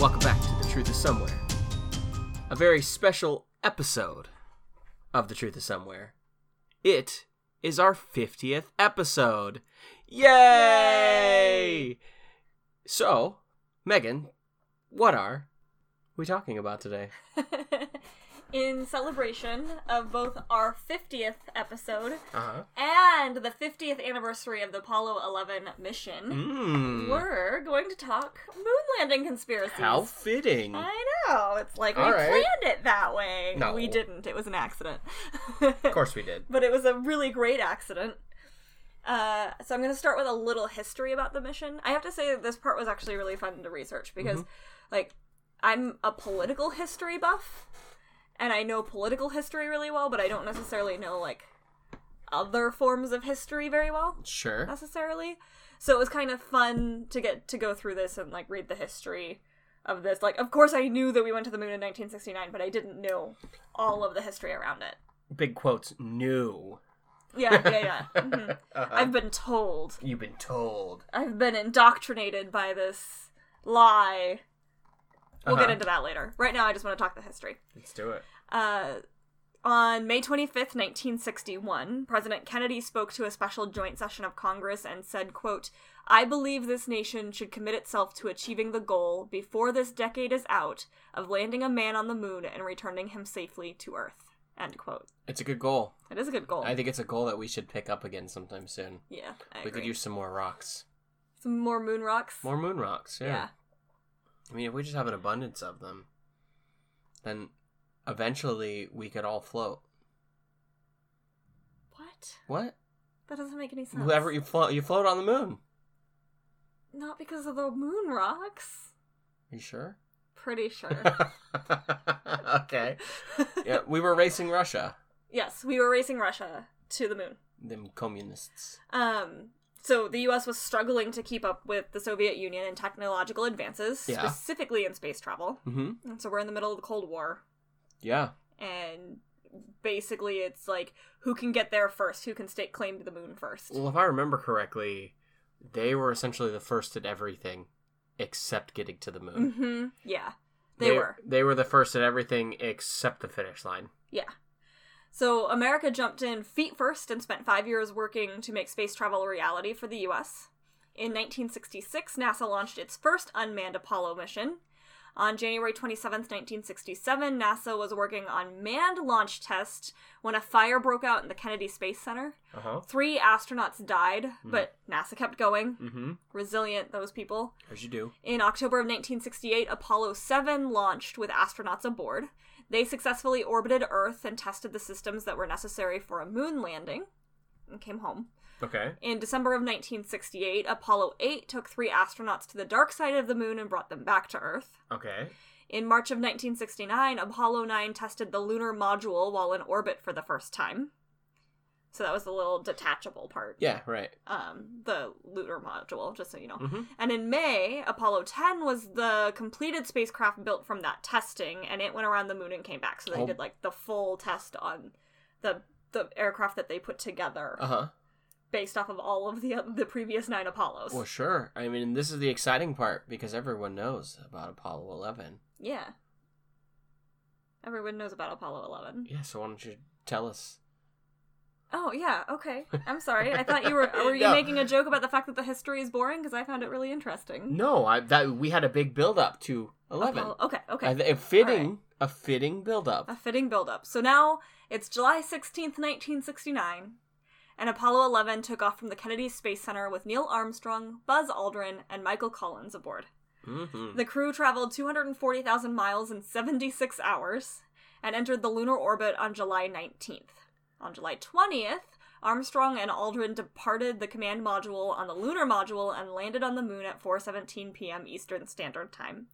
Welcome back to The Truth is Somewhere. A very special episode of The Truth is Somewhere. It is our 50th episode. Yay! So, Megan, what are we talking about today? in celebration of both our 50th episode Uh-huh. and the 50th anniversary of the Apollo 11 mission, Mmm. we're going to talk moon landing conspiracies. How fitting. I know. It's like we All right. planned it that way. No. We didn't. It was an accident. Of course we did. but it was a really great accident. Uh, so I'm going to start with a little history about the mission. I have to say that this part was actually really fun to research because, like, I'm a political history buff, and I know political history really well, but I don't necessarily know like other forms of history very well Sure. necessarily. So it was kind of fun to get to go through this and like read the history of this. Like, of course, I knew that we went to the moon in 1969, but I didn't know all of the history around it. Big quotes, knew. Yeah, yeah, yeah. Mhm. Uh-huh. I've been told. You've been told. I've been indoctrinated by this lie. We'll get Uh-huh. into that later. Right now, I just want to talk the history. Let's do it. Uh, on May 25th, 1961, President Kennedy spoke to a special joint session of Congress and said, quote, I believe this nation should commit itself to achieving the goal, before this decade is out, of landing a man on the moon and returning him safely to Earth. End quote. It's a good goal. It is a good goal. I think it's a goal that we should pick up again sometime soon. yeah, I we agree. could use some more rocks. Some more moon rocks. More moon rocks, yeah. yeah. I mean, if we just have an abundance of them, then eventually we could all float. What? What? That doesn't make any sense. Whoever you float, you float on the moon. Not because of the moon rocks. Are you sure? Pretty sure. okay. Yeah, we were racing Russia. yes, we were racing Russia to the moon. Them communists. Um, so the U.S. was struggling to keep up with the Soviet Union in technological advances, Yeah. specifically in space travel. Mm-hmm. And so we're in the middle of the Cold War, Yeah. and basically it's like who can get there first, who can stake claim to the moon first. Well, if I remember correctly, they were essentially the first at everything except getting to the moon. hmm Yeah, they, were. They were the first at everything except the finish line. Yeah. So America jumped in feet first and spent five years working to make space travel a reality for the U.S. In 1966, NASA launched its first unmanned Apollo mission. On January 27, 1967, NASA was working on manned launch test when a fire broke out in the Kennedy Space Center. Uh huh. Three astronauts died, but NASA kept going. Mm-hmm. Resilient, those people. As you do. In October of 1968, Apollo 7 launched with astronauts aboard. They successfully orbited Earth and tested the systems that were necessary for a moon landing and came home. Okay. In December of 1968, Apollo 8 took three astronauts to the dark side of the moon and brought them back to Earth. Okay. In March of 1969, Apollo 9 tested the lunar module while in orbit for the first time. So that was the little detachable part Yeah. Right. um, the lunar module, just so you know. Mhm. And in May, Apollo 10 was the completed spacecraft built from that testing, and it went around the moon and came back. So they Oh. did like the full test on the the aircraft that they put together Uh huh. based off of all of the the previous nine Apollos. Well, sure. I mean, this is the exciting part because everyone knows about Apollo 11. Yeah. Everyone knows about Apollo 11. Yeah. So why don't you tell us? Oh yeah, okay. I'm sorry. I thought you were were you No. making a joke about the fact that the history is boring because I found it really interesting. No, I that we had a big build up to 11. Apollo- Okay, okay. Th- a fitting, Alright. a fitting build up. A fitting build-up. So now it's July 16th, 1969, and Apollo 11 took off from the Kennedy Space Center with Neil Armstrong, Buzz Aldrin, and Michael Collins aboard. Mm-hmm. The crew traveled 240,000 miles in 76 hours and entered the lunar orbit on July 19th. On July 20th, Armstrong and Aldrin departed the command module on the lunar module and landed on the moon at 4:17 p.m. Eastern Standard Time.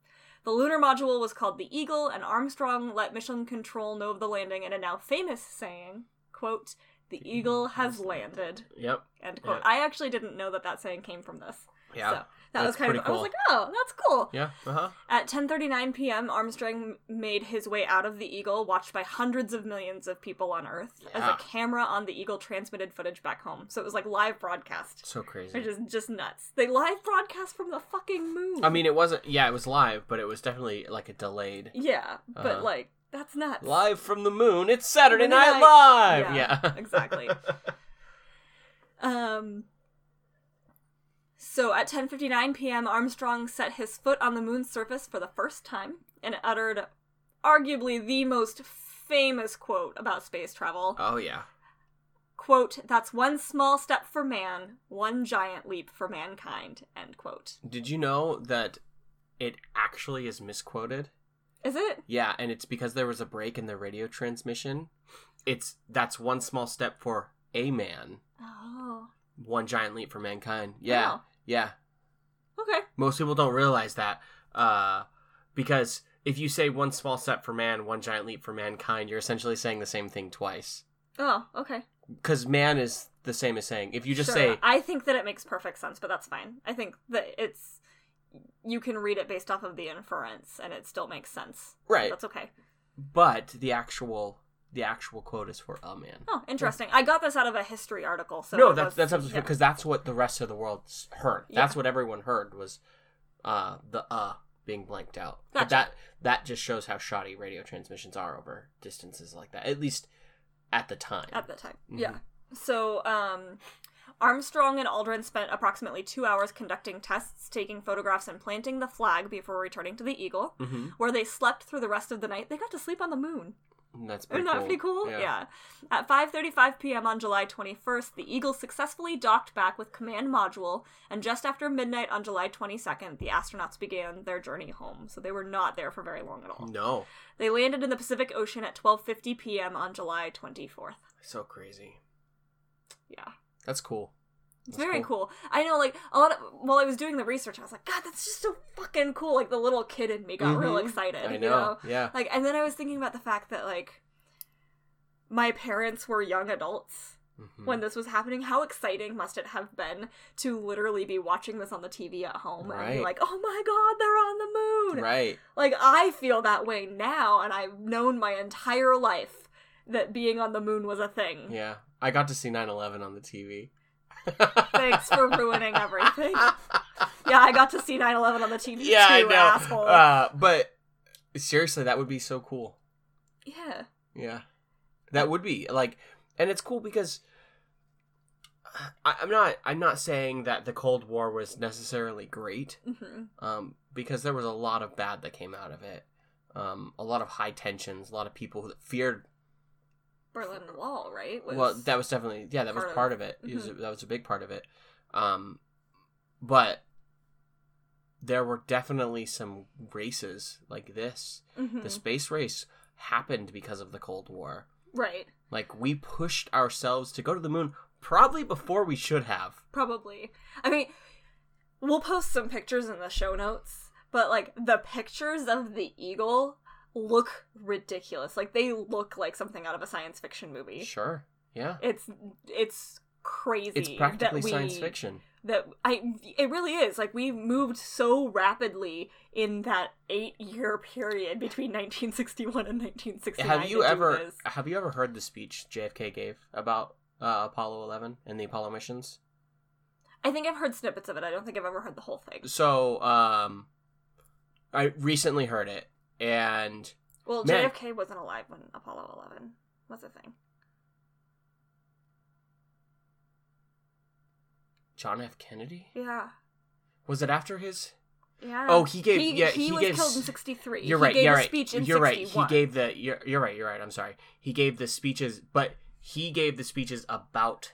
The lunar module was called the Eagle, and Armstrong let Mission Control know of the landing in a now famous saying, quote, "The Eagle has landed." Yep. End quote. Yeah. I actually didn't know that that saying came from this. Yeah. So that That's was kind of pretty I was like, oh, that's cool. Yeah. Uh huh. At 10:39 p.m., Armstrong made his way out of the Eagle, watched by hundreds of millions of people on Earth, as a camera on the Eagle transmitted footage back home. So it was like live broadcast. So crazy. Which is just nuts. They live broadcast from the fucking moon. I mean, it wasn't. Yeah, it was live, but it was definitely like a delayed. yeah, but Uh-huh. like that's nuts. Live from the moon. It's Saturday Saturday Night Night- Live. yeah, Yeah. exactly. Um. So at 10:59 p.m., Armstrong set his foot on the moon's surface for the first time and uttered arguably the most famous quote about space travel. oh yeah. Quote, "That's one small step for man, one giant leap for mankind." End quote. Did you know that it actually is misquoted? Is it? Yeah, and it's because there was a break in the radio transmission. It's that's one small step for a man, Oh. One giant leap for mankind. Yeah, Wow. yeah. Okay. Most people don't realize that, uh, because if you say one small step for man, one giant leap for mankind, you're essentially saying the same thing twice. Oh, okay. Because man is the same as saying. If you just Sure. say I think that it makes perfect sense, but that's fine. I think that it's you can read it based off of the inference, and it still makes sense. right, That's okay. but the actual the actual quote is for a man. Oh, interesting. I got this out of a history article. So no, that's was- that's absolutely yeah. because that's what the rest of the world heard. Yeah. That's what everyone heard was uh the uh being blanked out. But that that just shows how shoddy radio transmissions are over distances like that. At least at the time. at the time. Mhm. Yeah. So, um, Armstrong and Aldrin spent approximately two hours conducting tests, taking photographs, and planting the flag before returning to the Eagle, hmm where they slept through the rest of the night. They got to sleep on the moon. That's pretty Isn't that cool. pretty cool? Yeah. At 5:35 p.m. on July 21st, the Eagle successfully docked back with command module, and just after midnight on July 22nd, the astronauts began their journey home. So they were not there for very long at all. No. They landed in the Pacific Ocean at 12:50 p.m. on July 24th. So crazy. Yeah. That's cool. It's That's very cool. I know, like a lot of while I was doing the research, I was like, God, that's just so fucking cool. Like the little kid in me got real Mhm. excited. I You know. know, Yeah. like, and then I was thinking about the fact that like my parents were young adults Mhm. when this was happening. How exciting must it have been to literally be watching this on the TV at home and be like, Oh my God, they're on the moon. Right. Like I feel that way now, and I've known my entire life that being on the moon was a thing. Yeah. I got to see 9/11 on the TV. Thanks for ruining everything. Yeah, I got to see 9/11 on the TV yeah, too, I know. asshole. Uh, but seriously, that would be so cool. yeah. Yeah, that would be like, and it's cool because I, I'm not. I'm not saying that the Cold War was necessarily great, hmm um, because there was a lot of bad that came out of it. Um, a lot of high tensions, a lot of people that feared. Berlin Wall, right? Was... well, that was definitely yeah, that was part of- of it. It was- Mhm. that was a big part of it. Um, but there were definitely some races like this. Mhm. The space race happened because of the Cold War. right. Like we pushed ourselves to go to the moon probably before we should have. Probably. I mean, we'll post some pictures in the show notes, but like the pictures of the eagle look ridiculous. Like they look like something out of a science fiction movie. Sure. Yeah. It's it's crazy. It's practically we, science fiction. That I it really is. Like we moved so rapidly in that 8-year period between 1961 and 1969. Have you ever have you ever heard the speech JFK gave about uh, Apollo 11 and the Apollo missions? I think I've heard snippets of it. I don't think I've ever heard the whole thing. So, um I recently heard it and Well, Man. JFK wasn't alive when Apollo 11 was a thing. John F Kennedy? Yeah. Was it after his Yeah. Oh, he gave- He, yeah, he, he was gave killed in 63. You're he right. Gave you're a right. speech in you're right. He gave the. You're, you're right. You're right. I'm sorry. He gave the speeches, but he gave the speeches about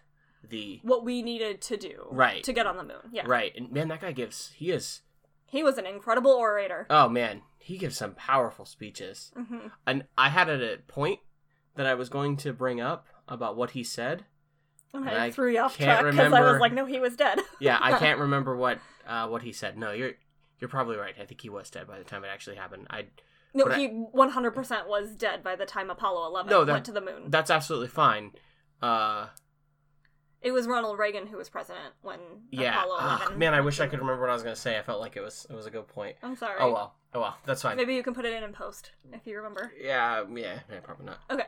the what we needed to do Right. to get on the moon. Yeah. right. And man, that guy gives. He is. He was an incredible orator. Oh man, he gives some powerful speeches. hmm And I had a point that I was going to bring up about what he said. And And I, threw you off track because I was like, no, he was dead. Yeah, I can't remember what uh, what he said. No, you're you're probably right. I think he was dead by the time it actually happened. I no, he 100% was dead by the time Apollo 11 No, that- went to the moon. that's absolutely fine. Uh, It was Ronald Reagan who was president when Yeah. Apollo Ah, 11. man, I wish I could remember what I was gonna say. I felt like it was it was a good point. I'm sorry. Oh well. Oh well. That's fine. Maybe you can put it in in post if you remember. Yeah. Yeah. Yeah. Probably not. Okay.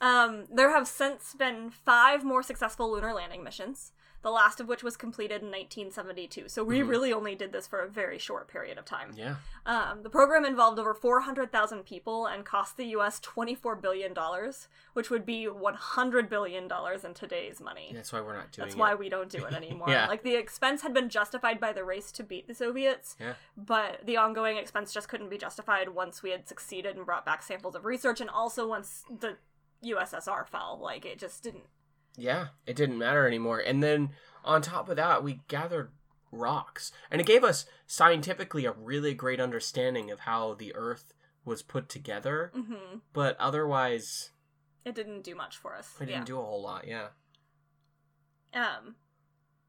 Um, there have since been five more successful lunar landing missions, the last of which was completed in 1972. So we Mhm. really only did this for a very short period of time. Yeah. Um, the program involved over 400,000 people and cost the U.S. $24 billion, which would be $100 billion in today's money. That's why we're not doing That's it. why we don't do it anymore. Yeah. Like the expense had been justified by the race to beat the Soviets, Yeah. but the ongoing expense just couldn't be justified once we had succeeded and brought back samples of research, and also once the USSR fell. Like it just didn't. Yeah. It didn't matter anymore. And then on top of that, we gathered rocks, and it gave us scientifically a really great understanding of how the Earth was put together. hmm But otherwise, It didn't do much for us. It didn't do a whole lot. Yeah. yeah. Um.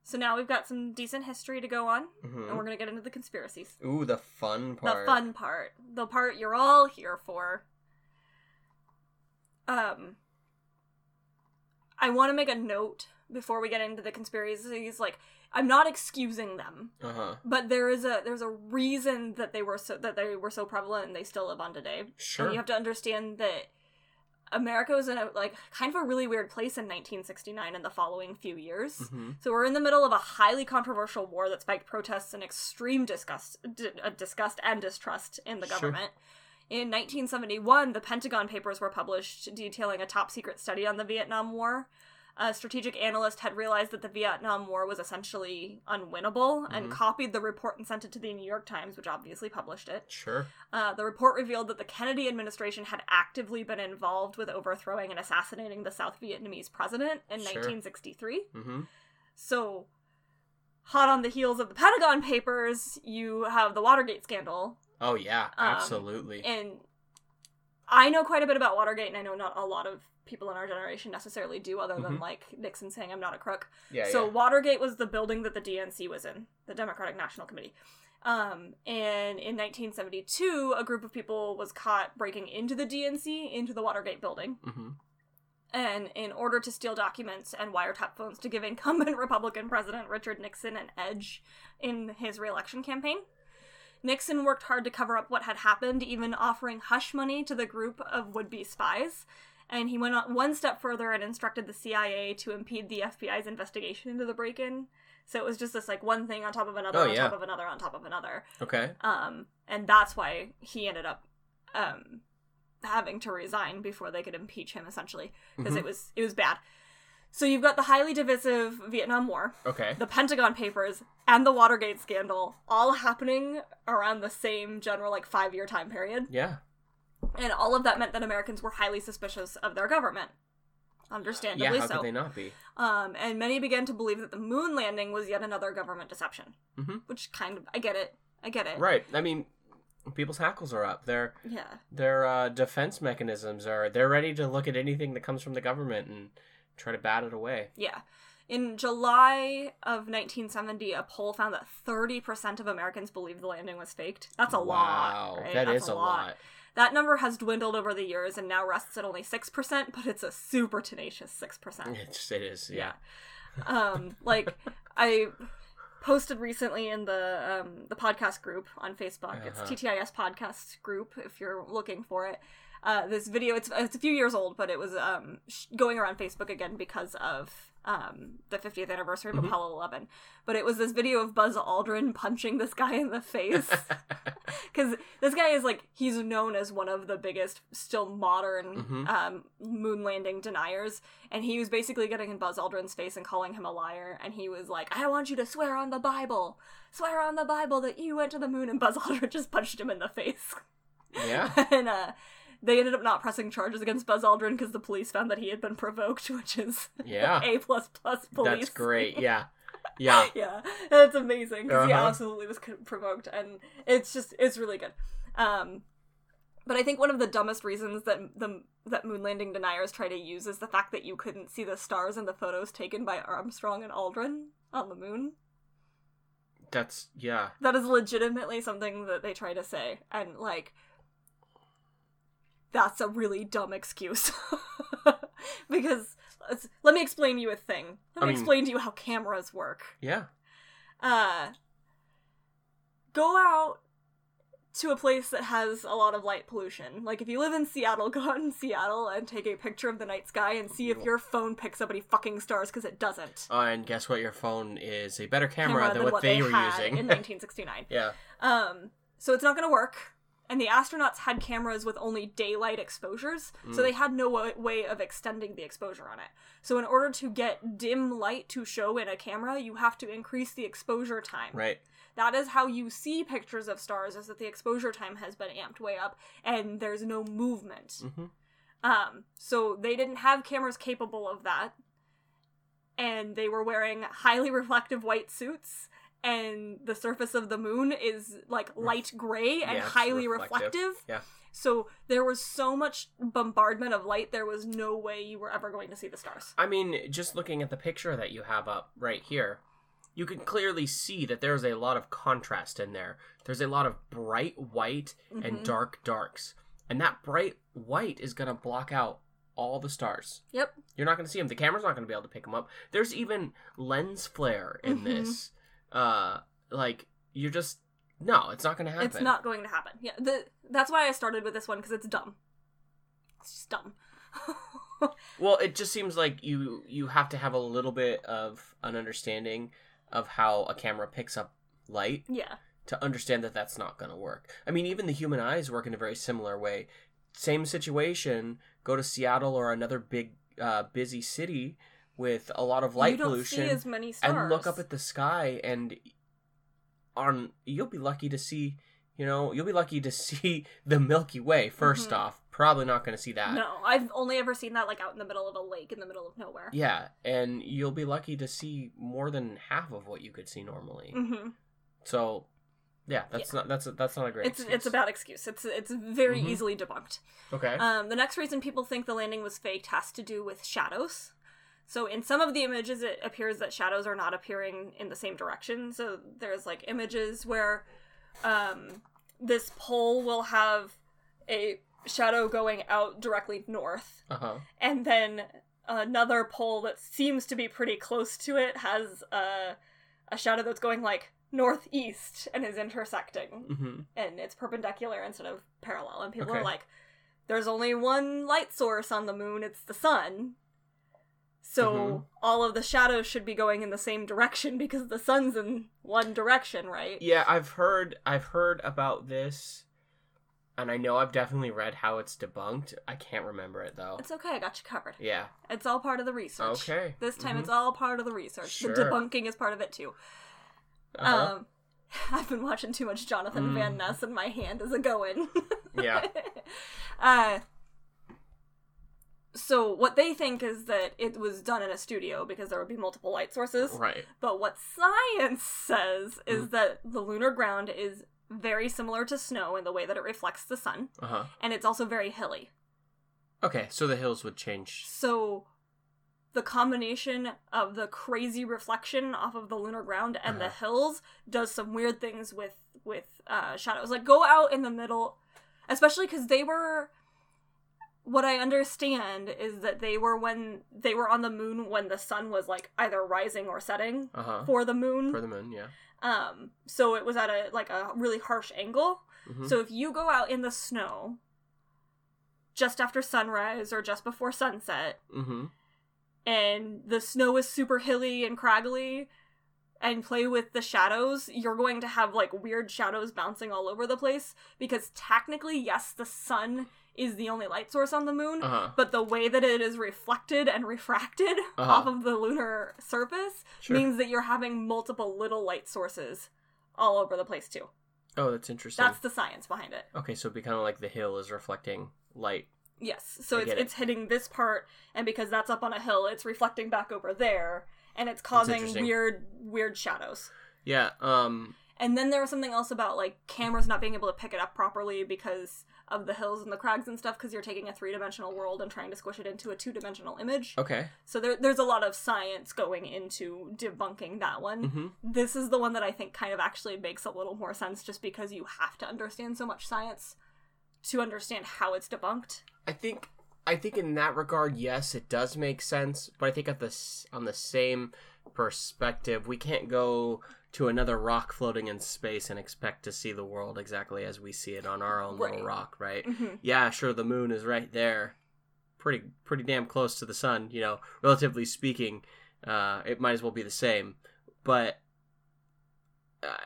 So now we've got some decent history to go on, hmm and we're gonna get into the conspiracies. Ooh, the fun part. The fun part. The part you're all here for. Um I want to make a note before we get into the conspiracies like I'm not excusing them, Uh huh. but there is a there's a reason that they were so that they were so prevalent and they still live on today. Sure. And you have to understand that America was in a like kind of a really weird place in 1969 and the following few years. hmm So we're in the middle of a highly controversial war that spiked protests and extreme disgust, d- uh, disgust and distrust in the Sure. In 1971, the Pentagon Papers were published detailing a top secret study on the Vietnam War. A strategic analyst had realized that the Vietnam War was essentially unwinnable and Mhm. copied the report and sent it to the New York Times, which obviously published it. Sure. Uh, the report revealed that the Kennedy administration had actively been involved with overthrowing and assassinating the South Vietnamese president in Sure. 1963. hmm So, hot on the heels of the Pentagon Papers, you have the Watergate scandal. Oh yeah, Um, absolutely. And I know quite a bit about Watergate, and I know not a lot of people in our generation necessarily do, other than Mhm. like Nixon saying, I'm not a crook. yeah. so, yeah. Watergate was the building that the DNC was in, the Democratic National Committee. Um, and in 1972, a group of people was caught breaking into the DNC, into the Watergate building. hmm And in order to steal documents and wiretap phones to give incumbent Republican President Richard Nixon an edge in his reelection campaign. Nixon worked hard to cover up what had happened, even offering hush money to the group of would be spies. And he went on one step further and instructed the CIA to impede the FBI's investigation into the break in. So it was just this like one thing on top of another, Oh, on yeah. top of another, on top of another. Okay. Um, and that's why he ended up um, having to resign before they could impeach him, essentially, because Mhm. it was it was bad. So you've got the highly divisive Vietnam War, Okay. the Pentagon Papers, and the Watergate scandal all happening around the same general like five year time period, Yeah. and all of that meant that Americans were highly suspicious of their government. Yeah. Understandably How so. could they not be? Um, and many began to believe that the moon landing was yet another government deception. Mhm. Which kind of I get it. I get it. Right. I mean, people's hackles are up. Their Yeah. their uh, defense mechanisms are. They're ready to look at anything that comes from the government and try to bat it away. Yeah. In July of 1970, a poll found that 30% of Americans believed the landing was faked. That's a wow, lot. Right? that That's is a lot. That number has dwindled over the years and now rests at only 6%, but it's a super tenacious 6%. It's, it is. Yeah. um like I posted recently in the um the podcast group on Facebook. Uh-huh. It's TTIS podcast group if you're looking for it. Uh, this video it's it's a few years old, but it was um sh- going around Facebook again because of um the 50th anniversary of Mhm. Apollo 11. But it was this video of Buzz Aldrin punching this guy in the face because this guy is like he's known as one of the biggest still modern Mhm. um, moon landing deniers and he was basically getting in buzz aldrin's face and calling him a liar and he was like i want you to swear on the bible swear on the bible that you went to the moon and buzz aldrin just punched him in the face yeah. and uh they ended up not pressing charges against Buzz Aldrin because the police found that he had been provoked, which is Yeah. a plus plus police. That's great. Yeah. Yeah. yeah, that's amazing because he Uh-huh. absolutely was provoked, and it's just it's really good. Um, but I think one of the dumbest reasons that the that moon landing deniers try to use is the fact that you couldn't see the stars in the photos taken by Armstrong and Aldrin on the moon. That's yeah. That is legitimately something that they try to say, and like that's a really dumb excuse because let me explain to you a thing. Let I me mean- explain to you how cameras work. Yeah. Uh, go out to a place that has a lot of light pollution. Like if you live in Seattle, go out in Seattle and take a picture of the night sky and see if your phone picks up any fucking stars because it doesn't. Uh, and guess what? Your phone is a better camera, than, what, they, were had using. in 1969. yeah. Um, so it's not going to work. And the astronauts had cameras with only daylight exposures, so Mm. they had no wa- way of extending the exposure on it. So in order to get dim light to show in a camera, you have to increase the exposure time. Right. That is how you see pictures of stars, is that the exposure time has been amped way up, and there's no movement. Mhm. Um, so they didn't have cameras capable of that, and they were wearing highly reflective white suits, and the surface of the moon is like light gray and Yeah, highly reflective. reflective. Yeah. So there was so much bombardment of light, there was no way you were ever going to see the stars. I mean, just looking at the picture that you have up right here, you can clearly see that there's a lot of contrast in there. There's a lot of bright white and Mhm. dark darks. And that bright white is going to block out all the stars. Yep. You're not going to see them. The camera's not going to be able to pick them up. There's even lens flare in Mhm. this. Uh, like you're just no, it's not going to happen. It's not going to happen. Yeah, the, that's why I started with this one because it's dumb. It's just dumb. Well, it just seems like you you have to have a little bit of an understanding of how a camera picks up light yeah. to understand that that's not going to work. I mean, even the human eyes work in a very similar way. Same situation. Go to Seattle or another big uh, busy city with a lot of light pollution. see as many stars. and look up at the sky and on you'll be lucky to see you know you'll be lucky to see the milky way 1st Mhm. off probably not going to see that No, I've only ever seen that like out in the middle of a lake in the middle of nowhere. yeah and you'll be lucky to see more than half of what you could see normally hmm so yeah that's not that's a, that's not a great It's excuse. it's a bad excuse. It's it's very Mhm. easily debunked. okay Um, the next reason people think the landing was faked has to do with shadows. So in some of the images, it appears that shadows are not appearing in the same direction. So there's like images where um, this pole will have a shadow going out directly north, uh-huh and then another pole that seems to be pretty close to it has a, a shadow that's going like northeast and is intersecting hmm and it's perpendicular instead of parallel. And people Okay. are like, there's only one light source on the moon, it's the sun. So Mhm. all of the shadows should be going in the same direction because the sun's in one direction, right? yeah i've heard i've heard about this and i know i've definitely read how it's debunked i can't remember it though It's okay, I got you covered. yeah It's all part of the research. Okay. This time Mhm. it's all part of the research. Sure. The debunking is part of it too. uh-huh. Um I've been watching too much Jonathan Mm. Van Ness and my hand is a going. Yeah. uh so what they think is that it was done in a studio because there would be multiple light sources. right But what science says is Mm. that the lunar ground is very similar to snow in the way that it reflects the sun, uh-huh and it's also very hilly. Okay, so the hills would change. So the combination of the crazy reflection off of the lunar ground and the Uh-huh. hills does some weird things with with uh, shadows. Like go out in the middle, especially because they were. What I understand is that they were when they were on the moon when the sun was like either rising or setting Uh huh. for the moon. For the moon, yeah. Um, so it was at a like a really harsh angle. Mhm. So if you go out in the snow just after sunrise or just before sunset, Mm-hmm. and the snow is super hilly and craggly and play with the shadows, you're going to have like weird shadows bouncing all over the place because technically, yes, the sun is the only light source on the moon, Uh huh. but the way that it is reflected and refracted Uh-huh. off of the lunar surface Sure. means that you're having multiple little light sources all over the place too. Oh, that's interesting. That's the science behind it. Okay, so it'd be kind of like the hill is reflecting light. Yes. So I it's it. it's hitting this part and because that's up on a hill, it's reflecting back over there and it's causing weird weird shadows. Yeah. Um. And then there was something else about like cameras not being able to pick it up properly because of the hills and the crags and stuff because you're taking a three-dimensional world and trying to squish it into a two-dimensional image. Okay. So there, there's a lot of science going into debunking that one. Mm-hmm. This is the one that I think kind of actually makes a little more sense just because you have to understand so much science to understand how it's debunked. I think I think in that regard, yes, it does make sense. But I think at this on the same perspective, we can't go to another rock floating in space and expect to see the world exactly as we see it on our own little rock, right? Mhm. Yeah, sure, the moon is right there, pretty pretty damn close to the sun. You know, relatively speaking, uh, it might as well be the same. But I,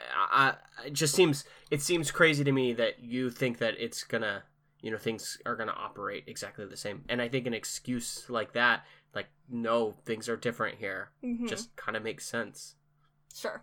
I, it just seems it seems crazy to me that you think that it's gonna you know things are gonna operate exactly the same and i think an excuse like that like no things are different here Mhm. just kind of makes sense Sure.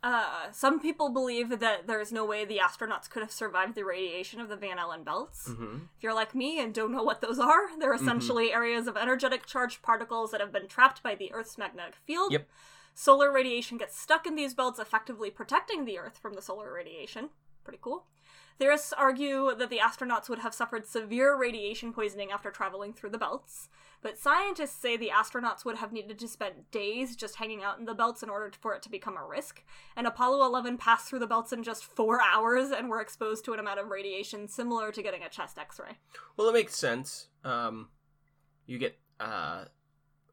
Uh, some people believe that there is no way the astronauts could have survived the radiation of the Van Allen belts. hmm If you're like me and don't know what those are, they're essentially areas of energetic charged particles that have been trapped by the Earth's magnetic field. Yep. Solar radiation gets stuck in these belts, effectively protecting the Earth from the solar radiation. Pretty cool. Theorists argue that the astronauts would have suffered severe radiation poisoning after traveling through the belts, but scientists say the astronauts would have needed to spend days just hanging out in the belts in order for it to become a risk. And Apollo 11 passed through the belts in just four hours and were exposed to an amount of radiation similar to getting a chest x ray. well it makes sense um you get uh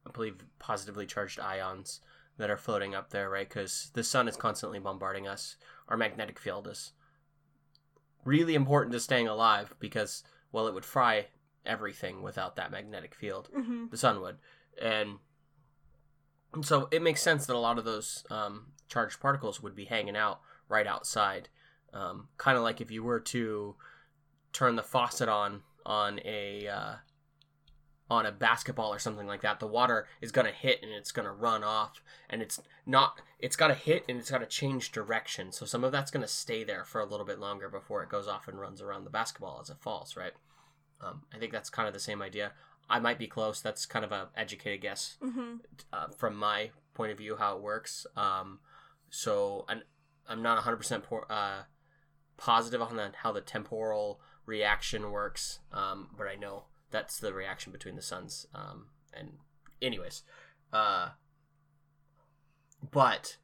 i believe positively charged ions that are floating up there right because the sun is constantly bombarding us our magnetic field is really important to staying alive because well it would fry everything without that magnetic field. Mm-hmm. the sun would. And and so it makes sense that a lot of those um, charged particles would be hanging out right outside. Um, kind of like if you were to turn the faucet on on a uh, on a basketball or something like that the water is going to hit and it's going to run off and it's not it's got to hit and it's got to change direction. So some of that's going to stay there for a little bit longer before it goes off and runs around the basketball as it falls right um, i think that's kind of the same idea. I might be close. That's kind of a educated guess Mm-hmm. uh, from my point of view how it works. Um, so I'm, I'm not 100% por- uh, positive on the, how the temporal reaction works. Um, but i know that's the reaction between the suns. Um, and anyways uh, but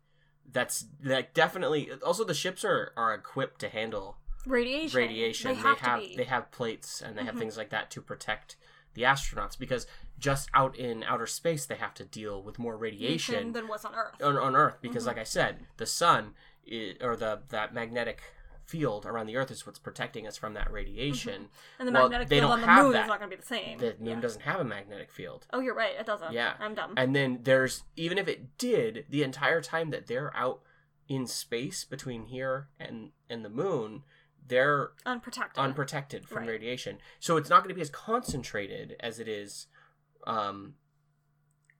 that's that definitely also the ships are are equipped to handle Radiation. radiation. They have have to be. they have plates and they have Mhm. things like that to protect the astronauts because just out in outer space they have to deal with more radiation than what's on Earth. on, on Earth because, Mhm. like I said, the sun i or the that magnetic field around the Earth is what's protecting us from that radiation. and the well, magnetic they field on the moon that. is not going to be the same. The moon Yeah. doesn't have a magnetic field. Oh, you're right. It doesn't. Yeah. I'm dumb. And then there's even if it did, the entire time that they're out in space between here and and the moon, they're Unprotected. unprotected from Right. radiation. So it's not going to be as concentrated as it is um,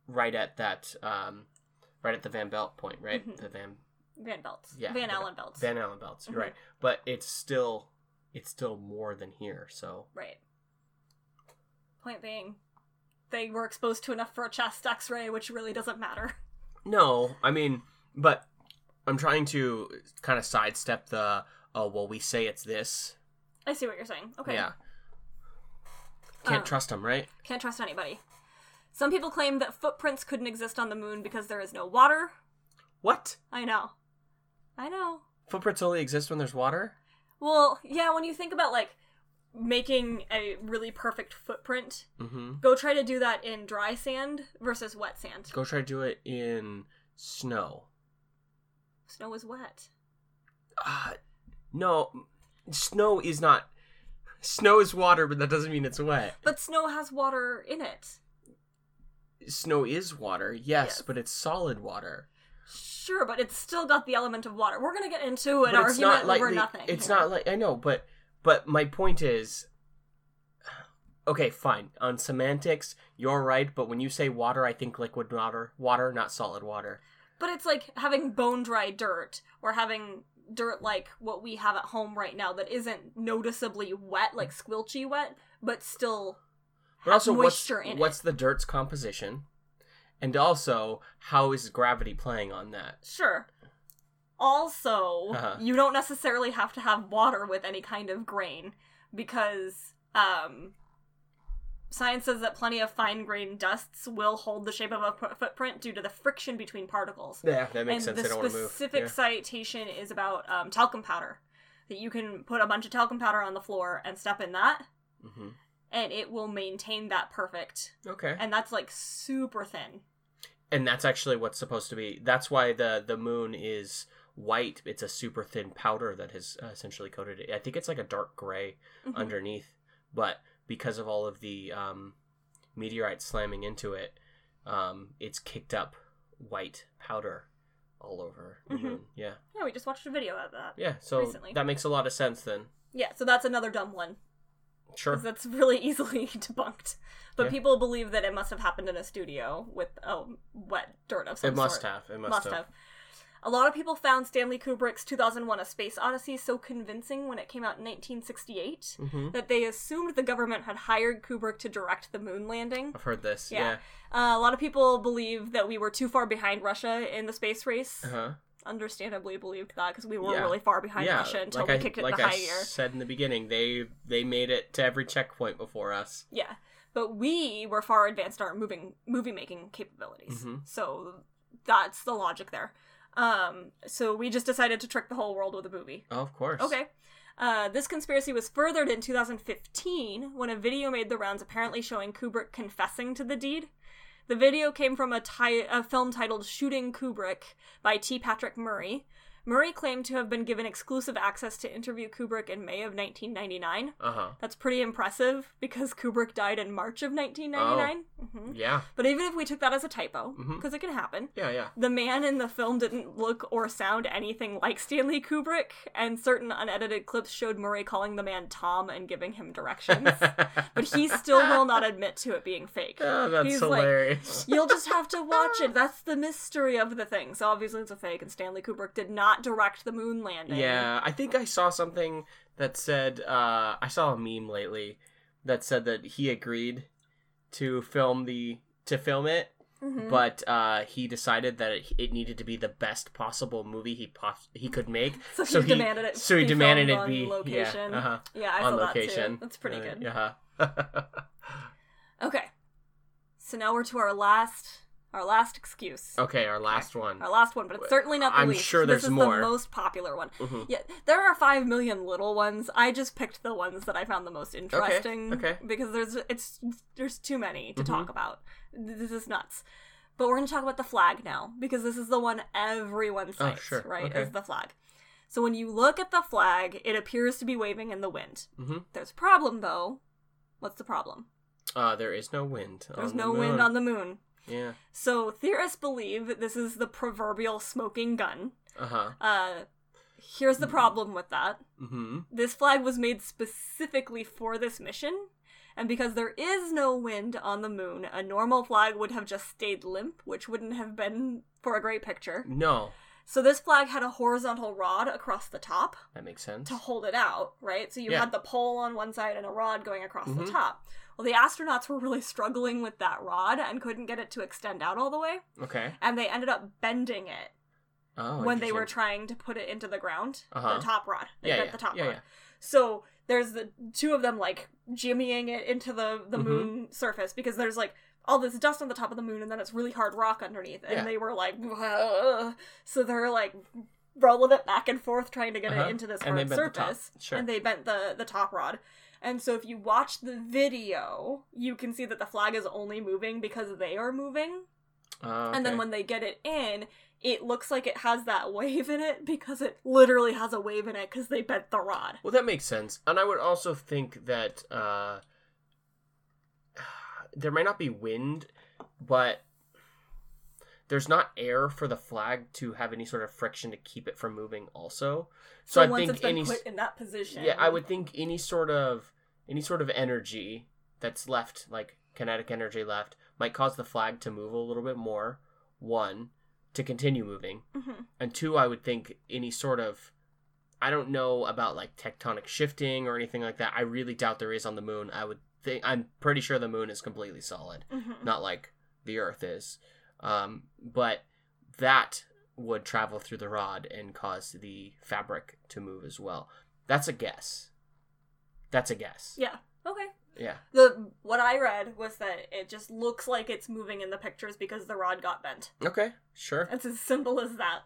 right at that um, right at the Van Belt point, right? Mhm. The Van Van belts. Yeah, Van Allen belts. Van Allen belts. Mhm. right. But it's still it's still more than here. So Right. Point being, they were exposed to enough for a chest X-ray, which really doesn't matter. no, I mean, but I'm trying to kind of sidestep the oh well we say it's this. I see what you're saying. Okay. Yeah. Can't Um, trust them, right? Can't trust anybody. Some people claim that footprints couldn't exist on the moon because there is no water. What? I know. I know. Footprints only exist when there's water? Well, yeah, when you think about like making a really perfect footprint, Mm-hmm. go try to do that in dry sand versus wet sand. Go try to do it in snow. Snow is wet. Uh, no, snow is not. Snow is water, but that doesn't mean it's wet. But snow has water in it. Snow is water, yes, Yes. but it's solid water. Sure, but it's still got the element of water. We're gonna get into an but argument not like over nothing. It's here. not like I know, but but my point is. Okay, fine. On semantics, you're right, but when you say water, I think liquid water, water, not solid water. But it's like having bone dry dirt or having dirt like what we have at home right now that isn't noticeably wet, like squilchy wet, but still But also, what's moisture in what's it. the dirt's composition, and also how is gravity playing on that? Sure. Also, Uh-huh. you don't necessarily have to have water with any kind of grain because um science says that plenty of fine grained dusts will hold the shape of a p- footprint due to the friction between particles. Yeah, that makes and sense. the They don't want to move. specific Yeah. citation is about um, talcum powder. That you can put a bunch of talcum powder on the floor and step in that, hmm and it will maintain that perfect. Okay. And that's like super thin. and that's actually what's supposed to be that's why the the moon is white it's a super thin powder that has uh, essentially coated it i think it's like a dark gray Mhm. underneath but because of all of the um, meteorites slamming into it um, it's kicked up white powder all over the Mhm. moon yeah Yeah, we just watched a video of that. yeah so Recently. that makes a lot of sense then Yeah, so that's another dumb one. sure that's really easily debunked. But Yeah. people believe that it must have happened in a studio with oh, wet dirt of some it must sort. have it must, Must have. have. A lot of people found Stanley Kubrick's 2001 A Space Odyssey so convincing when it came out in 1968 hmm that they assumed the government had hired Kubrick to direct the moon landing. i've heard this Yeah. yeah, Uh, a lot of people believe that we were too far behind Russia in the space race. uh-huh Understandably believed that because we were Yeah. really far behind yeah Russia until like we I, kicked it like I high gear. said in the beginning they they made it to every checkpoint before us Yeah, but we were far advanced in our moving movie making capabilities. Mhm. So that's the logic there. Um, so we just decided to trick the whole world with a movie. Oh, of course. Okay. Uh, this conspiracy was furthered in 2015 when a video made the rounds apparently showing Kubrick confessing to the deed. The video came from a, ti- a film titled Shooting Kubrick by T. Patrick Murray. Murray claimed to have been given exclusive access to interview Kubrick in May of 1999. Uh huh. That's pretty impressive because Kubrick died in March of 1999. hmm Yeah. But even if we took that as a typo, because it can happen, Yeah. Yeah. the man in the film didn't look or sound anything like Stanley Kubrick, and certain unedited clips showed Murray calling the man Tom and giving him directions. but he still will not admit to it being fake. Oh, that's He's like, hilarious. You'll just have to watch it. That's the mystery of the thing. So obviously it's a fake, and Stanley Kubrick did not direct the moon landing. yeah, I think I saw something that said uh, I saw a meme lately that said that he agreed to film the to film it, Mhm. but uh, he decided that it, it needed to be the best possible movie he pos- he could make. So he so he- demanded it. so he be demanded it on be- yeah, location. uh-huh, Yeah, I on saw location. that too. That's pretty Uh, good. Yeah. Okay, so now we're to our last, our last excuse. okay, our last one. Our last one, but it's certainly not the I'm least. sure there's this is more. the most popular one. Mhm. Yeah, there are five million little ones. I just picked the ones that I found the most interesting. okay. Because there's it's there's too many to Mhm. talk about. This is nuts. But we're gonna talk about the flag now because this is the one everyone cites, Oh, sure. right? Okay. Is the flag. So when you look at the flag, it appears to be waving in the wind. hmm There's a problem though. What's the problem? Uh, there is no wind. There's on the no wind moon. on the moon. Yeah. So theorists believe that this is the proverbial smoking gun. Uh huh. Uh, here's the problem with that. hmm This flag was made specifically for this mission, and because there is no wind on the moon, a normal flag would have just stayed limp, which wouldn't have been for a great picture. No, So this flag had a horizontal rod across the top that makes sense. to hold it out, right? So you Yeah. had the pole on one side and a rod going across the Mhm. top. Well, the astronauts were really struggling with that rod and couldn't get it to extend out all the way, Okay. and they ended up bending it Oh, when they were trying to put it into the ground. Uh-huh. The top rod. They Yeah, bent yeah, the top yeah, rod. yeah. So there's the two of them like jimmying it into the the Mhm. moon surface because there's like all this dust on the top of the moon and then it's really hard rock underneath. And they were like, so they're like rolling it back and forth trying to get Uh-huh. it into this And hard the surface. Sure. And they bent the the top rod. And so if you watch the video, you can see that the flag is only moving because they are moving. Oh, And then when they get it in, it looks like it has that wave in it because it literally has a wave in it because they bent the rod. Well, that makes sense, and I would also think that uh, there might not be wind, but there's not air for the flag to have any sort of friction to keep it from moving. Also, so, I once think it's been any put in that position, yeah, I would think any sort of any sort of energy that's left, like kinetic energy left, might cause the flag to move a little bit more. One, to continue moving, Mhm. and two, I would think any sort of I don't know about like tectonic shifting or anything like that. I really doubt there is on the moon. I would think I'm pretty sure the moon is completely solid, Mhm. not like the Earth is. Um, but that would travel through the rod and cause the fabric to move as well. That's a guess. That's a guess. Yeah. Okay. Yeah. The what I read was that it just looks like it's moving in the pictures because the rod got bent. Okay. Sure. It's as simple as that.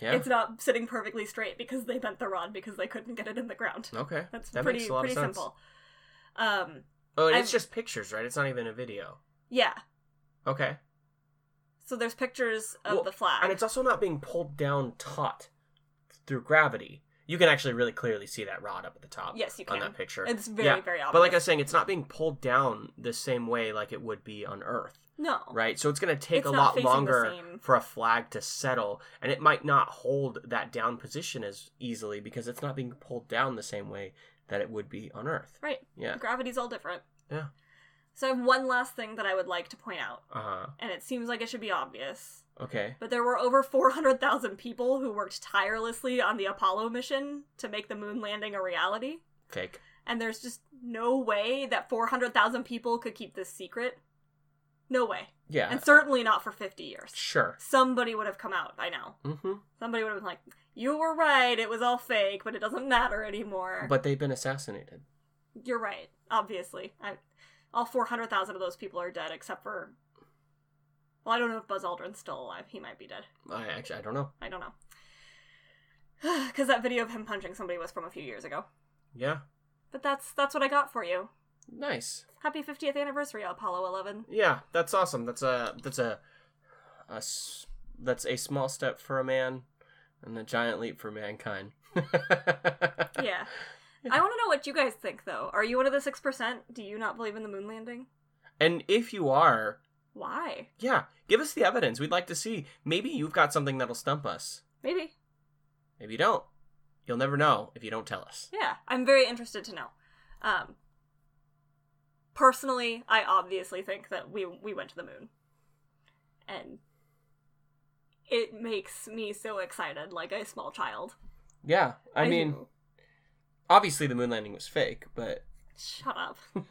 Yeah. It's not sitting perfectly straight because they bent the rod because they couldn't get it in the ground. okay. That's That pretty makes a lot of pretty sense. simple. Um, Oh, and I've- it's just pictures, right? It's not even a video. yeah. Okay. So there's pictures of Well, the flag. And it's also not being pulled down taut through gravity. You can actually really clearly see that rod up at the top yes, you on can. that picture. It's very, Yeah, very obvious. But like I was saying, it's not being pulled down the same way like it would be on Earth, no, right? So it's going to take It's a lot longer for a flag to settle, and it might not hold that down position as easily because it's not being pulled down the same way that it would be on Earth. right? Yeah. Gravity's all different. Yeah. So I have one last thing that I would like to point out, Uh huh. and it seems like it should be obvious. Okay. But there were over 400,000 people who worked tirelessly on the Apollo mission to make the moon landing a reality. Fake. And there's just no way that 400,000 people could keep this secret. No way. Yeah. And certainly not for 50 years. sure. Somebody would have come out by now. Mm-hmm. Somebody would have been like, you were right, it was all fake, but it doesn't matter anymore. But they've been assassinated. You're right, obviously. I, all 400,000 of those people are dead, except for. Well, I don't know if Buzz Aldrin's still alive. He might be dead. I actually I don't know. I don't know. Because that video of him punching somebody was from a few years ago. Yeah. But that's that's what I got for you. Nice. Happy 50th anniversary, Apollo 11. Yeah, that's awesome. That's a that's a, a that's a small step for a man and a giant leap for mankind. Yeah. I want to know what you guys think, though. Are you one of the 6%? Do you not believe in the moon landing? And if you are, Why? yeah, give us the evidence. We'd like to see. Maybe you've got something that'll stump us. Maybe. Maybe you don't. You'll never know if you don't tell us. Yeah, I'm very interested to know. Um, personally, I obviously think that we we went to the moon, and it makes me so excited, like a small child. Yeah, I, mean, do. Obviously the moon landing was fake, but shut up.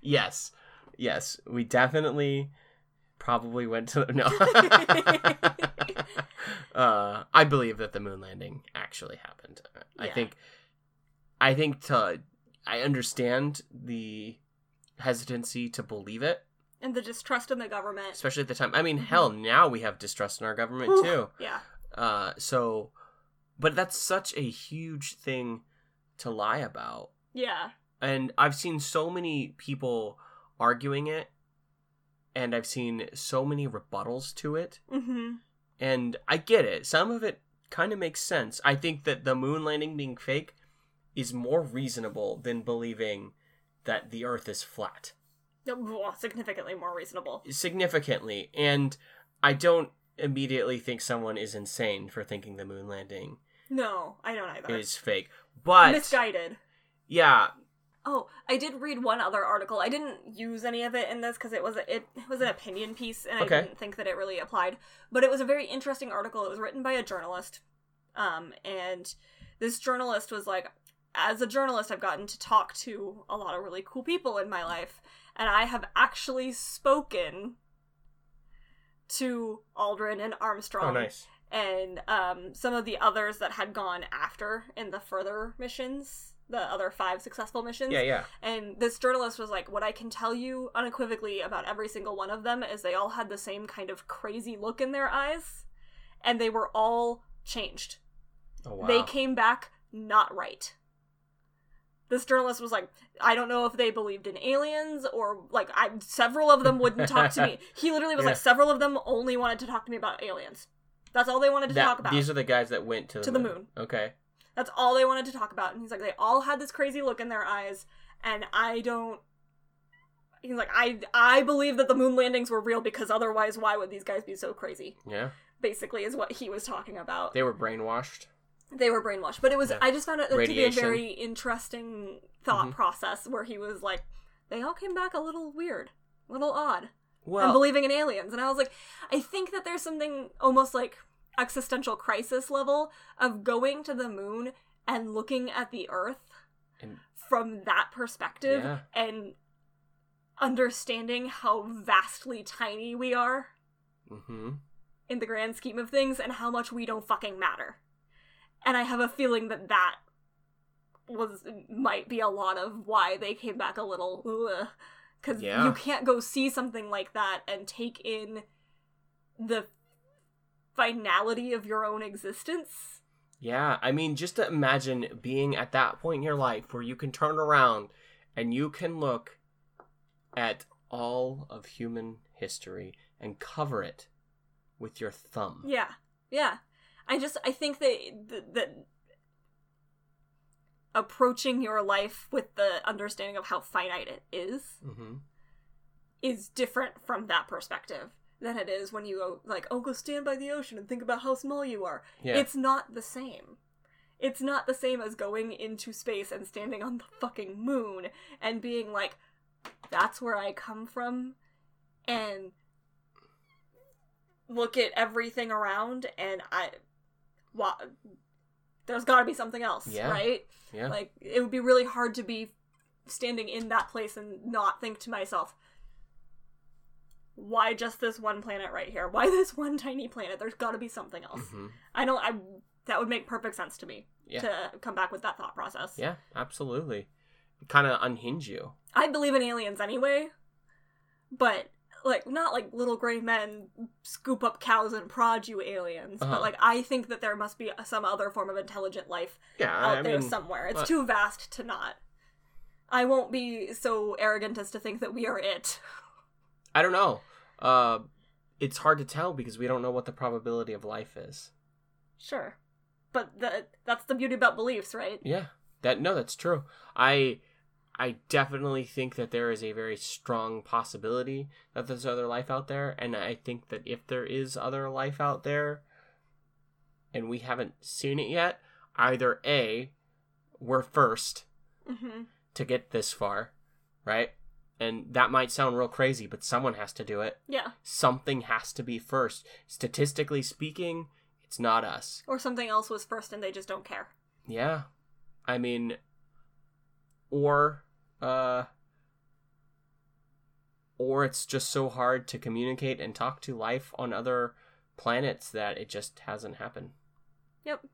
yes, yes, we definitely probably went to no. uh, I believe that the moon landing actually happened. I think, I think to, I understand the hesitancy to believe it, And the distrust in the government. especially at the time. I mean, Mhm. hell, now we have distrust in our government Whew. too. Yeah, Uh, so, but that's such a huge thing to lie about yeah, and I've seen so many people arguing it, and I've seen so many rebuttals to it, mm-hmm. and I get it. Some of it kind of makes sense. I think that the moon landing being fake is more reasonable than believing that the Earth is flat, significantly more reasonable. significantly. And I don't immediately think someone is insane for thinking the moon landing No, I don't either. It's fake. But Misguided. yeah, Oh, I did read one other article. I didn't use any of it in this because it was a, it was an opinion piece, and I didn't think that it really applied. But it was a very interesting article. It was written by a journalist, um, and this journalist was like, as a journalist, I've gotten to talk to a lot of really cool people in my life, and I have actually spoken to Aldrin and Armstrong oh nice. And um, some of the others that had gone after in the further missions, the other five successful missions. Yeah, yeah. And this journalist was like, What I can tell you unequivocally about every single one of them is they all had the same kind of crazy look in their eyes, and they were all changed. Oh wow. They came back not right. This journalist was like, I don't know if they believed in aliens or like I several of them wouldn't talk to me. He literally was Yeah. like several of them only wanted to talk to me about aliens. That's all they wanted to That- talk about. These are the guys that went to the, To the moon. moon. Okay. That's all they wanted to talk about. And he's like, they all had this crazy look in their eyes, and I don't. He's like, I I believe that the moon landings were real because otherwise, why would these guys be so crazy? Yeah. Basically, is what he was talking about. They were brainwashed. They were brainwashed, but it was. Yeah. I just found it to be a very interesting thought Mhm. process where he was like, they all came back a little weird, a little odd. And Well, believing in aliens. And I was like, I think that there's something almost like existential crisis level of going to the moon and looking at the Earth And- from that perspective Yeah. and understanding how vastly tiny we are hmm in the grand scheme of things and how much we don't fucking matter. And I have a feeling that that was might be a lot of why they came back a little because Yeah. you can't go see something like that and take in the finality of your own existence Yeah, I mean, just to imagine being at that point in your life where you can turn around and you can look at all of human history and cover it with your thumb. Yeah, yeah. I just I think that that, that approaching your life with the understanding of how finite it is Mm-hmm. is different from that perspective than it is when you go like, oh, go stand by the ocean and think about how small you are. Yeah. It's not the same. It's not the same as going into space and standing on the fucking moon and being like, that's where I come from, and look at everything around, and I, wow, there's got to be something else, Yeah. right? yeah. Like, it would be really hard to be standing in that place and not think to myself, why just this one planet right here? Why this one tiny planet? There's got to be something else. hmm I don't. I that would make perfect sense to me Yeah. to come back with that thought process. Yeah, absolutely. Kind of unhinge you. I believe in aliens anyway, but like not like little gray men scoop up cows and prod you aliens, Uh-huh. but like I think that there must be some other form of intelligent life Yeah, out I there mean, somewhere. It's uh, too vast to not. I won't be so arrogant as to think that we are it. I don't know. Uh, it's hard to tell because we don't know what the probability of life is. Sure. But the, that's the beauty about beliefs, right? Yeah, that no, that's true. I I definitely think that there is a very strong possibility that there's other life out there, and I think that if there is other life out there, and we haven't seen it yet, either a we're first hmm to get this far, right? And that might sound real crazy, but someone has to do it. Yeah. Something has to be first. Statistically speaking, it's not us. Or something else was first and they just don't care. Yeah. I mean or uh or it's just so hard to communicate and talk to life on other planets that it just hasn't happened. Yep.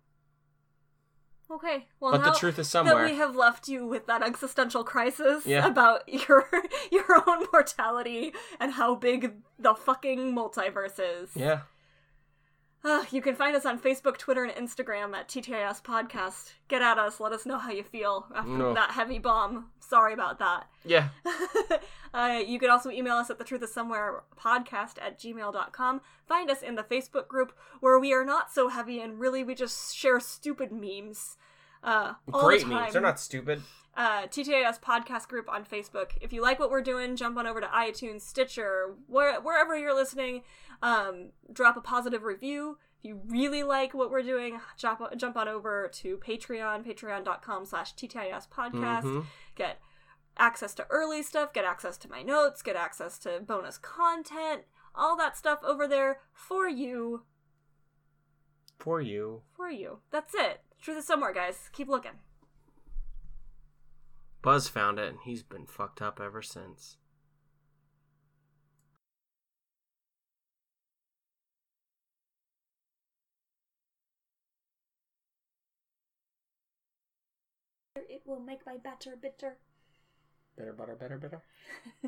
Okay. Well, but the truth is somewhere. that we have left you with that existential crisis Yeah. about your your own mortality and how big the fucking multiverse is. yeah. Uh, you can find us on Facebook, Twitter, and Instagram at TTIS Podcast. Get at us. Let us know how you feel after No. that heavy bomb. Sorry about that. Yeah. uh, you can also email us at the truth is somewhere podcast at gmail.com. Find us in the Facebook group where we are not so heavy and really we just share stupid memes. Uh, all Great the time. memes. They're not stupid. Uh, TTIS podcast group on Facebook. If you like what we're doing, jump on over to iTunes, Stitcher, where, wherever you're listening. Um, drop a positive review. If you really like what we're doing, jump, jump on over to Patreon, patreon.com slash TTIS podcast. Mhm. Get access to early stuff, get access to my notes, get access to bonus content, all that stuff over there for you. For you. For you. That's it. Truth is somewhere, guys. Keep looking. Buzz found it and he's been fucked up ever since. It will make my batter bitter. Better, better, better, better.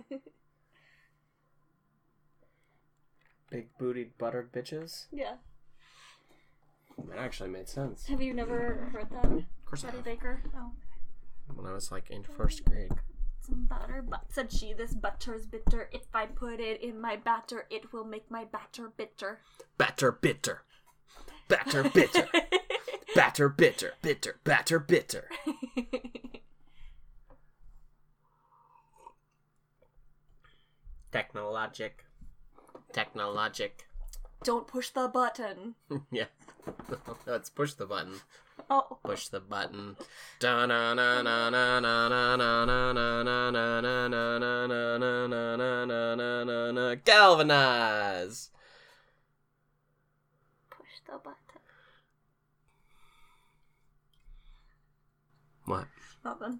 Big bootied buttered bitches. yeah. That actually made sense. Have you never heard that? Of course I Betty have. Baker? Oh. When I was like in first grade. Some butter, but said she, this butter is bitter. If I put it in my batter, it will make my batter bitter. Batter bitter. Batter bitter. batter bitter. Bitter. Batter bitter. Technologic. Technologic. Don't push the button. yeah. Let's push the button. Oh. Push the button. Galvanize. Push the button. What? Nothing.